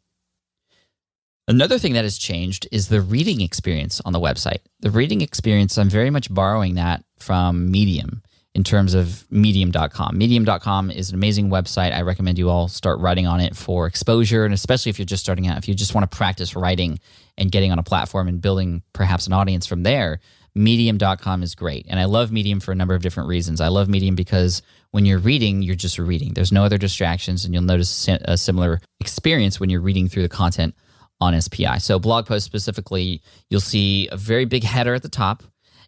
Another thing that has changed is the reading experience on the website. The reading experience, I'm very much borrowing that from Medium in terms of medium.com. Medium.com is an amazing website. I recommend you all start writing on it for exposure and especially if you're just starting out, if you just want to practice writing and getting on a platform and building perhaps an audience from there, medium.com is great. And I love Medium for a number of different reasons. I love Medium because when you're reading, you're just reading. There's no other distractions and you'll notice a similar experience when you're reading through the content on SPI. So blog post specifically, you'll see a very big header at the top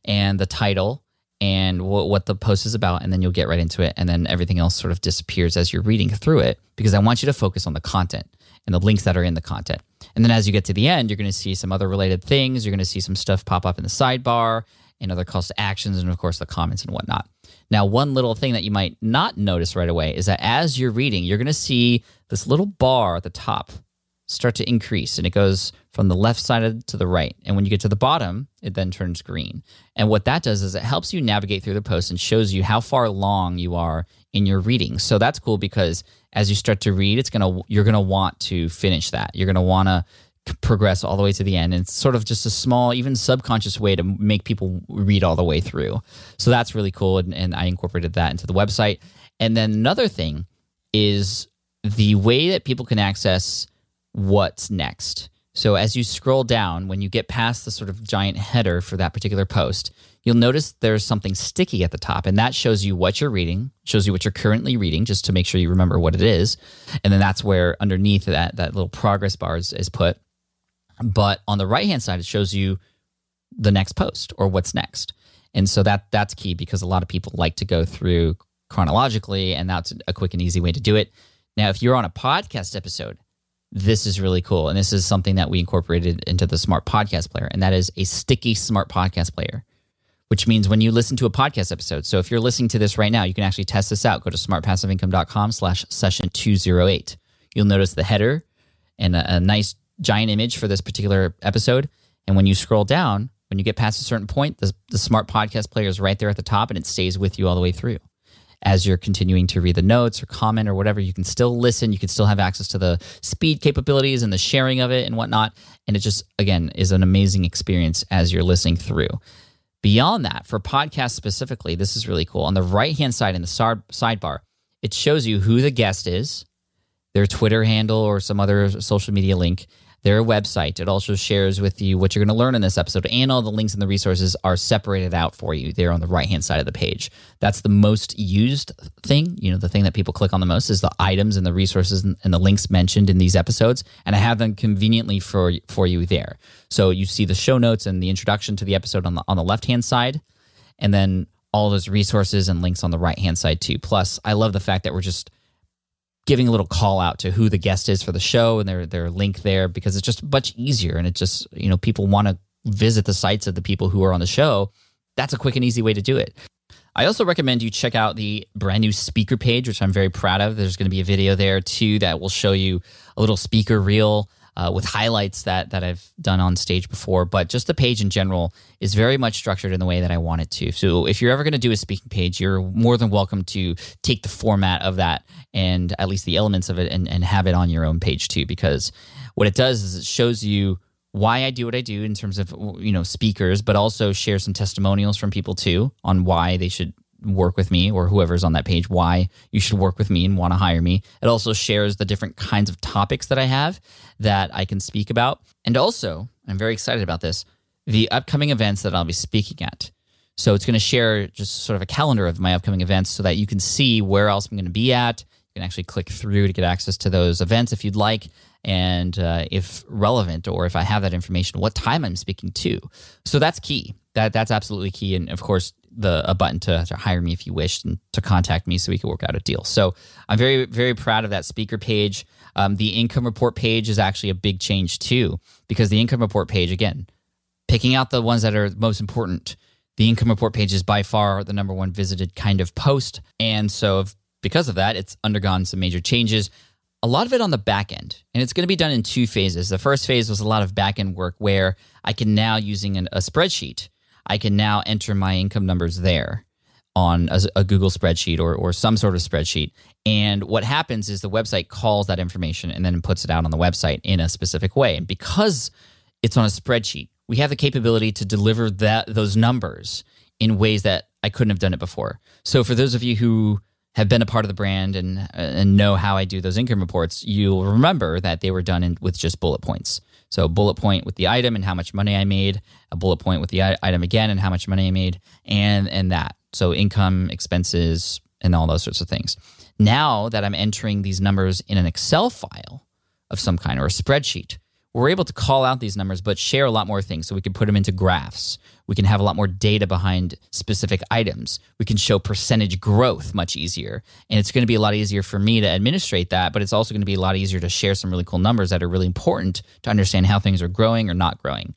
and the title and what the post is about, and then you'll get right into it. And then everything else sort of disappears as you're reading through it because I want you to focus on the content and the links that are in the content. And then as you get to the end, you're going to see some other related things. You're going to see some stuff pop up in the sidebar and other calls to actions, and of course, the comments and whatnot. Now, one little thing that you might not notice right away is that as you're reading, you're going to see this little bar at the top start to increase and it goes from the left side to the right. And when you get to the bottom, it then turns green. And what that does is it helps you navigate through the post and shows you how far along you are in your reading. So that's cool because as you start to read, it's going to you're going to want to finish that. You're going to want to progress all the way to the end. And it's sort of just a small, even subconscious way to make people read all the way through. So that's really cool. And, and I incorporated that into the website. And then another thing is the way that people can access what's next. So as you scroll down, when you get past the sort of giant header for that particular post, you'll notice there's something sticky at the top, and that shows you what you're reading, shows you what you're currently reading, just to make sure you remember what it is. And then that's where underneath that that little progress bar is, is put. But on the right hand side, it shows you the next post or what's next. And so that that's key because a lot of people like to go through chronologically, and that's a quick and easy way to do it. Now, if you're on a podcast episode, this is really cool. And this is something that we incorporated into the smart podcast player, and that is a sticky smart podcast player, which means when you listen to a podcast episode. So if you're listening to this right now, you can actually test this out. Go to smartpassiveincome.com slash session 208. You'll notice the header and a, a nice giant image for this particular episode. And when you scroll down, when you get past a certain point, the, the smart podcast player is right there at the top and it stays with you all the way through as you're continuing to read the notes or comment or whatever, you can still listen. You can still have access to the speed capabilities and the sharing of it and whatnot. And it just, again, is an amazing experience as you're listening through. Beyond that, for podcasts specifically, this is really cool. On the right hand side in the sidebar, it shows you who the guest is, their Twitter handle or some other social media link, their website. It also shares with you what you're going to learn in this episode, and all the links and the resources are separated out for you there on the right hand side of the page. That's the most used thing. You know, the thing that people click on the most is the items and the resources and, and the links mentioned in these episodes, and I have them conveniently for for you there. So you see the show notes and the introduction to the episode on the on the left hand side, and then all those resources and links on the right hand side too. Plus, I love the fact that we're just giving a little call out to who the guest is for the show and their their link there because it's just much easier and it just you know people want to visit the sites of the people who are on the show. That's a quick and easy way to do it. I also recommend you check out the brand new speaker page which i'm very proud of. There's going to be a video there too that will show you a little speaker reel uh, with highlights that that I've done on stage before. But just the page in general is very much structured in the way that I want it to. So if you're ever going to do a speaking page, you're more than welcome to take the format of that and at least the elements of it and, and have it on your own page too. Because what it does is it shows you why I do what I do in terms of you know speakers, but also share some testimonials from people too on why they should work with me or whoever's on that page why you should work with me and want to hire me. It also shares the different kinds of topics that I have that I can speak about. And also, I'm very excited about this, the upcoming events that I'll be speaking at. So it's going to share just sort of a calendar of my upcoming events so that you can see where else I'm going to be at. You can actually click through to get access to those events if you'd like. And uh, if relevant, or if I have that information, what time I'm speaking to. So that's key. That that's absolutely key. And of course, the a button to, to hire me if you wish and to contact me so we can work out a deal. So I'm very very proud of that speaker page. Um, the income report page is actually a big change too because the income report page again, picking out the ones that are most important. The income report page is by far the number one visited kind of post, and so if, because of that, it's undergone some major changes. A lot of it on the back end, and it's going to be done in two phases. The first phase was a lot of back end work where I can now using an, a spreadsheet I can now enter my income numbers there on a, a, Google spreadsheet or, or some sort of spreadsheet. And what happens is the website calls that information and then puts it out on the website in a specific way. And because it's on a spreadsheet, we have the capability to deliver that those numbers in ways that I couldn't have done it before. So for those of you who have been a part of the brand and and know how I do those income reports, you'll remember that they were done in, with just bullet points. So bullet point with the item and how much money I made, a bullet point with the item again and how much money I made, and and that. So income, expenses, and all those sorts of things. Now that I'm entering these numbers in an Excel file of some kind or a spreadsheet, we're able to call out these numbers but share a lot more things. So we can put them into graphs. We can have a lot more data behind specific items. We can show percentage growth much easier. And it's going to be a lot easier for me to administrate that, but it's also going to be a lot easier to share some really cool numbers that are really important to understand how things are growing or not growing.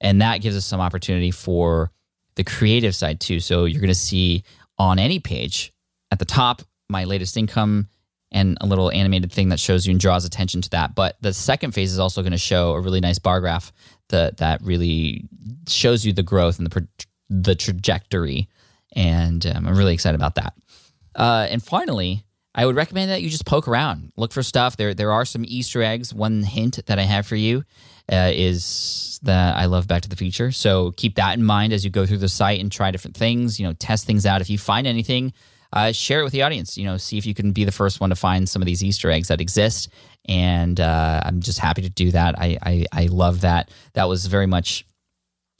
And that gives us some opportunity for the creative side too. So you're going to see on any page at the top my latest income and a little animated thing that shows you and draws attention to that. But the second phase is also going to show a really nice bar graph that that really shows you the growth and the the trajectory. And um, I'm really excited about that. Uh, and finally, I would recommend that you just poke around, look for stuff. There, there are some Easter eggs. One hint that I have for you uh, is that I love Back to the Future. So keep that in mind as you go through the site and try different things. You know, test things out. If you find anything, uh, share it with the audience. You know, see if you can be the first one to find some of these Easter eggs that exist. And uh, I'm just happy to do that. I, I I love that. That was very much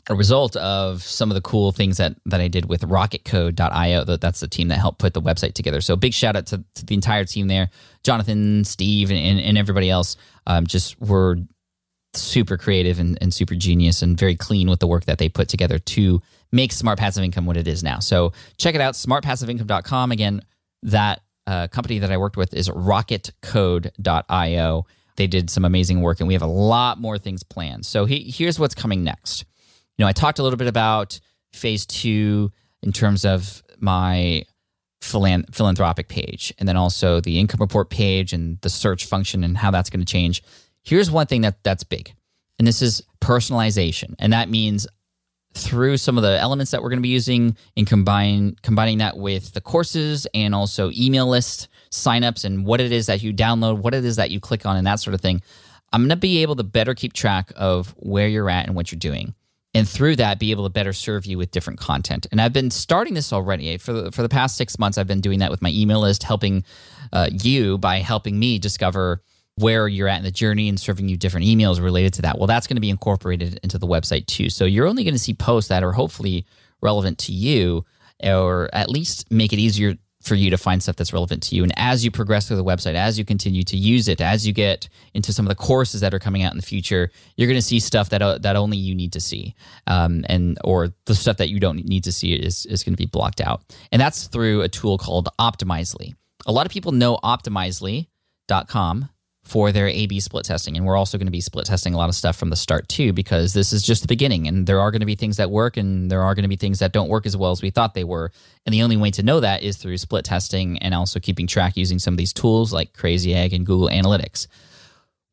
a result of some of the cool things that that I did with rocketcode.io. That's the team that helped put the website together. So big shout out to, to the entire team there, Jonathan, Steve, and, and everybody else. Um, just were super creative and, and super genius and very clean with the work that they put together to make Smart Passive Income what it is now. So check it out, smartpassiveincome.com. Again, that uh, company that I worked with is rocketcode.io. They did some amazing work, and we have a lot more things planned. So he, here's what's coming next you know, I talked a little bit about phase two in terms of my philanthropic page and then also the income report page and the search function and how that's going to change. Here's one thing that that's big. And this is personalization. And that means through some of the elements that we're going to be using and combine combining that with the courses and also email list signups and what it is that you download, what it is that you click on and that sort of thing. I'm going to be able to better keep track of where you're at and what you're doing. And through that be able to better serve you with different content. And i've been starting this already. For the, for the past six months i've been doing that with my email list helping uh, you by helping me discover where you're at in the journey and serving you different emails related to that well that's going to be incorporated into the website too so you're only going to see posts that are hopefully relevant to you or at least make it easier for you to find stuff that's relevant to you. And as you progress through the website, as you continue to use it, as you get into some of the courses that are coming out in the future, you're going to see stuff that uh, that only you need to see, um, and or the stuff that you don't need to see is is going to be blocked out. And that's through a tool called Optimizely. A lot of people know Optimizely.com for their A B split testing. And we're also going to be split testing a lot of stuff from the start too, because this is just the beginning. And there are going to be things that work and there are going to be things that don't work as well as we thought they were. And the only way to know that is through split testing and also keeping track using some of these tools like Crazy Egg and Google Analytics.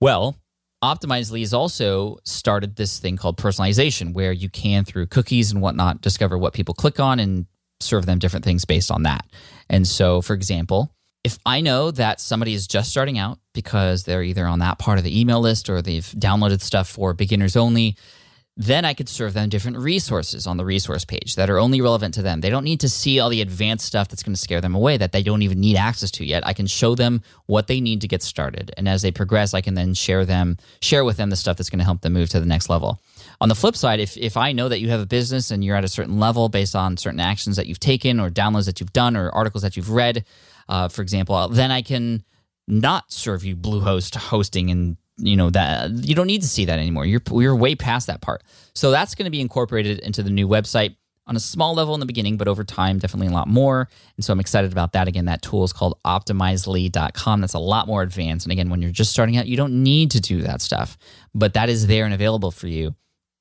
Well, Optimizely has also started this thing called personalization, where you can, through cookies and whatnot, discover what people click on and serve them different things based on that. And so, for example, if I know that somebody is just starting out because they're either on that part of the email list or they've downloaded stuff for beginners only, then I could serve them different resources on the resource page that are only relevant to them. They don't need to see all the advanced stuff that's going to scare them away that they don't even need access to yet. I can show them what they need to get started. And as they progress, I can then share them, share with them the stuff that's going to help them move to the next level. On the flip side, if, if I know that you have a business and you're at a certain level based on certain actions that you've taken or downloads that you've done or articles that you've read, uh, for example, then I can not serve you Bluehost hosting and you know that you don't need to see that anymore. You're we're way past that part. So that's going to be incorporated into the new website on a small level in the beginning, but over time, definitely a lot more. And so I'm excited about that. Again, that tool is called optimizely.com. That's a lot more advanced. And again, when you're just starting out, you don't need to do that stuff, but that is there and available for you.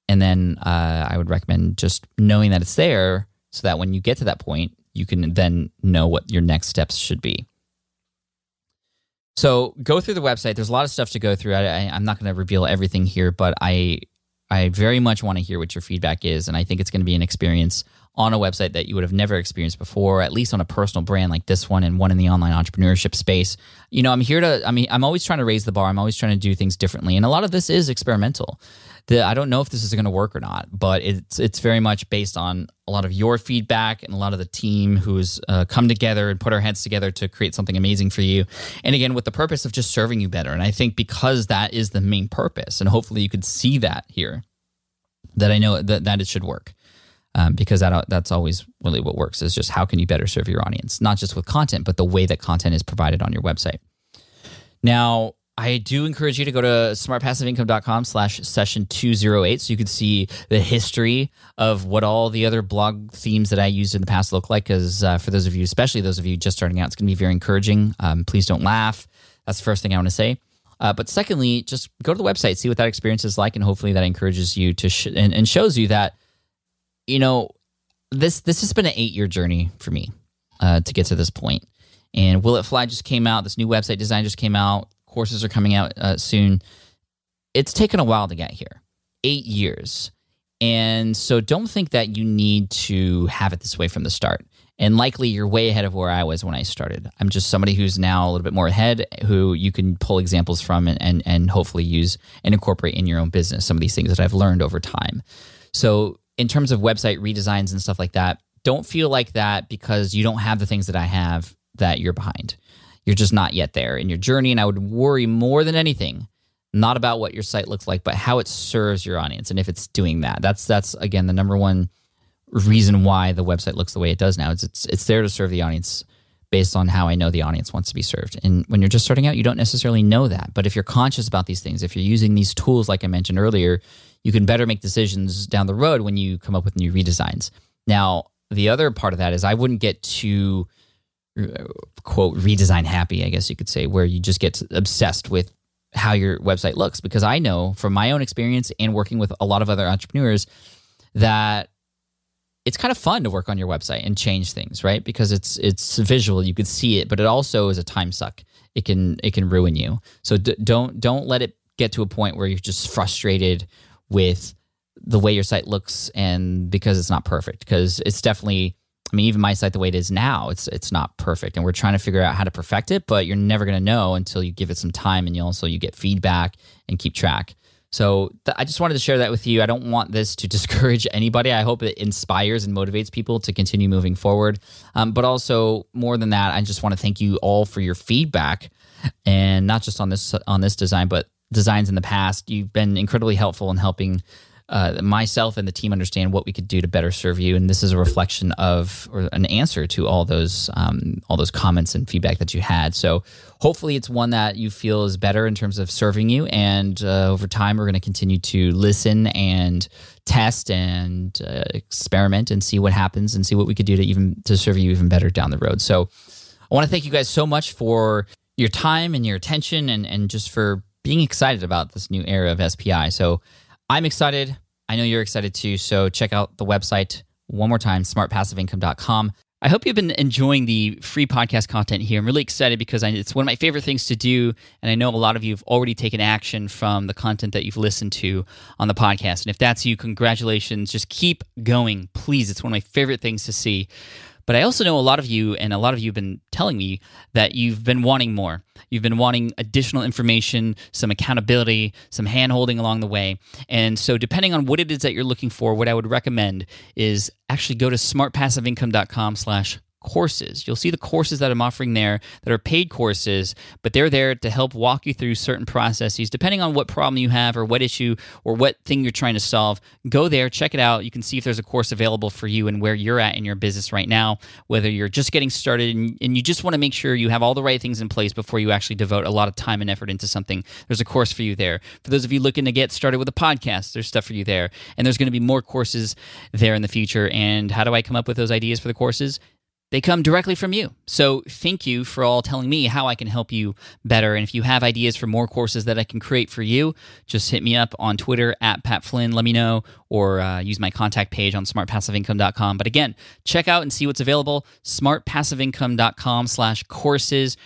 And then uh, I would recommend just knowing that it's there so that when you get to that point, you can then know what your next steps should be. So go through the website. There's a lot of stuff to go through. I, am not going to reveal everything here, but I I very much want to hear what your feedback is, and I think it's going to be an experience on a website that you would have never experienced before, at least on a personal brand like this one and one in the online entrepreneurship space. You know, I'm here to. I mean, I'm always trying to raise the bar. I'm always trying to do things differently, and a lot of this is experimental the, I don't know if this is going to work or not, but it's it's very much based on a lot of your feedback and a lot of the team who's uh, come together and put our heads together to create something amazing for you. And again, with the purpose of just serving you better. And I think because that is the main purpose, and hopefully you could see that here, that I know that that it should work. Um, because that that's always really what works is just how can you better serve your audience, not just with content, but the way that content is provided on your website. Now, I do encourage you to go to smartpassiveincome.com slash session 208 so you can see the history of what all the other blog themes that I used in the past look like. Because uh, for those of you, especially those of you just starting out, it's going to be very encouraging. Um, please don't laugh. That's the first thing I want to say. Uh, but secondly, just go to the website, see what that experience is like, and hopefully that encourages you to sh- and, and shows you that, you know, this this has been an eight year journey for me uh, to get to this point. And Will It Fly just came out. This new website design just came out. Courses are coming out uh, soon. It's taken a while to get here eight years. And so don't think that you need to have it this way from the start. And likely you're way ahead of where I was when I started. I'm just somebody who's now a little bit more ahead, who you can pull examples from and, and, and hopefully use and incorporate in your own business, some of these things that I've learned over time. So, in terms of website redesigns and stuff like that, don't feel like that because you don't have the things that I have that you're behind. You're just not yet there in your journey. And I would worry more than anything not about what your site looks like, but how it serves your audience and if it's doing that. That's that's again the number one reason why the website looks the way it does now. It's it's it's there to serve the audience based on how I know the audience wants to be served. And when you're just starting out, you don't necessarily know that. But if you're conscious about these things, if you're using these tools like I mentioned earlier, you can better make decisions down the road when you come up with new redesigns. Now, the other part of that is I wouldn't get too Uh, quote redesign happy, I guess you could say, where you just get obsessed with how your website looks because I know from my own experience and working with a lot of other entrepreneurs that it's kind of fun to work on your website and change things, right? Because it's it's visual, you could see it, but it also is a time suck. It can it can ruin you. So d- don't don't let it get to a point where you're just frustrated with the way your site looks and because it's not perfect because it's definitely I mean, even my site, the way it is now, it's it's not perfect, and we're trying to figure out how to perfect it. But you're never going to know until you give it some time, and you also you get feedback and keep track. So th- I just wanted to share that with you. I don't want this to discourage anybody. I hope it inspires and motivates people to continue moving forward. Um, but also more than that, I just want to thank you all for your feedback, and not just on this on this design, but designs in the past. You've been incredibly helpful in helping uh, myself and the team understand what we could do to better serve you. And this is a reflection of or an answer to all those um, all those comments and feedback that you had. So hopefully, it's one that you feel is better in terms of serving you. And uh, over time, we're going to continue to listen and test and uh, experiment and see what happens and see what we could do to even to serve you even better down the road. So I want to thank you guys so much for your time and your attention and and just for being excited about this new era of SPI. So I'm excited. I know you're excited too. So check out the website one more time, smartpassiveincome.com. I hope you've been enjoying the free podcast content here. I'm really excited because it's one of my favorite things to do. And I know a lot of you have already taken action from the content that you've listened to on the podcast. And if that's you, congratulations. Just keep going, please. It's one of my favorite things to see. But I also know a lot of you, and a lot of you have been telling me that you've been wanting more. You've been wanting additional information, some accountability, some hand holding along the way. And so, depending on what it is that you're looking for, what I would recommend is actually go to smartpassiveincome.com slash courses. You'll see the courses that I'm offering there that are paid courses, but they're there to help walk you through certain processes depending on what problem you have or what issue or what thing you're trying to solve. Go there, check it out. You can see if there's a course available for you and where you're at in your business right now, whether you're just getting started and, and you just want to make sure you have all the right things in place before you actually devote a lot of time and effort into something. There's a course for you there. For those of you looking to get started with a podcast, there's stuff for you there. And there's going to be more courses there in the future. And how do I come up with those ideas for the courses? They come directly from you. So thank you for all telling me how I can help you better. And if you have ideas for more courses that I can create for you, just hit me up on Twitter at Pat Flynn. Let me know, or uh, use my contact page on smartpassiveincome.com. But again, check out and see what's available. Smartpassiveincome.com/courses.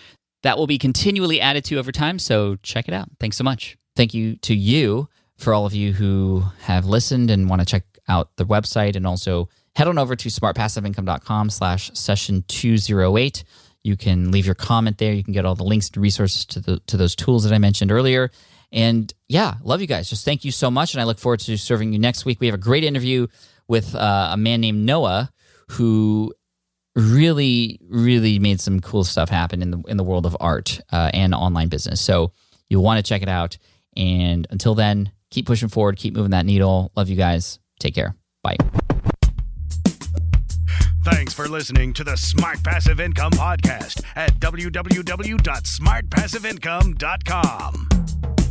That will be continually added to over time. So check it out. Thanks so much. Thank you to you for all of you who have listened and want to check out the website and also head on over to smartpassiveincome.com slash session 208. You can leave your comment there. You can get all the links and resources to, the, to those tools that I mentioned earlier. And yeah, love you guys. Just thank you so much. And I look forward to serving you next week. We have a great interview with uh, a man named Noah who really, really made some cool stuff happen in the in the world of art uh, and online business. So you'll want to check it out. And until then, keep pushing forward, keep moving that needle. Love you guys. Take care. Bye. Thanks for listening to the Smart Passive Income Podcast at www.smartpassiveincome.com.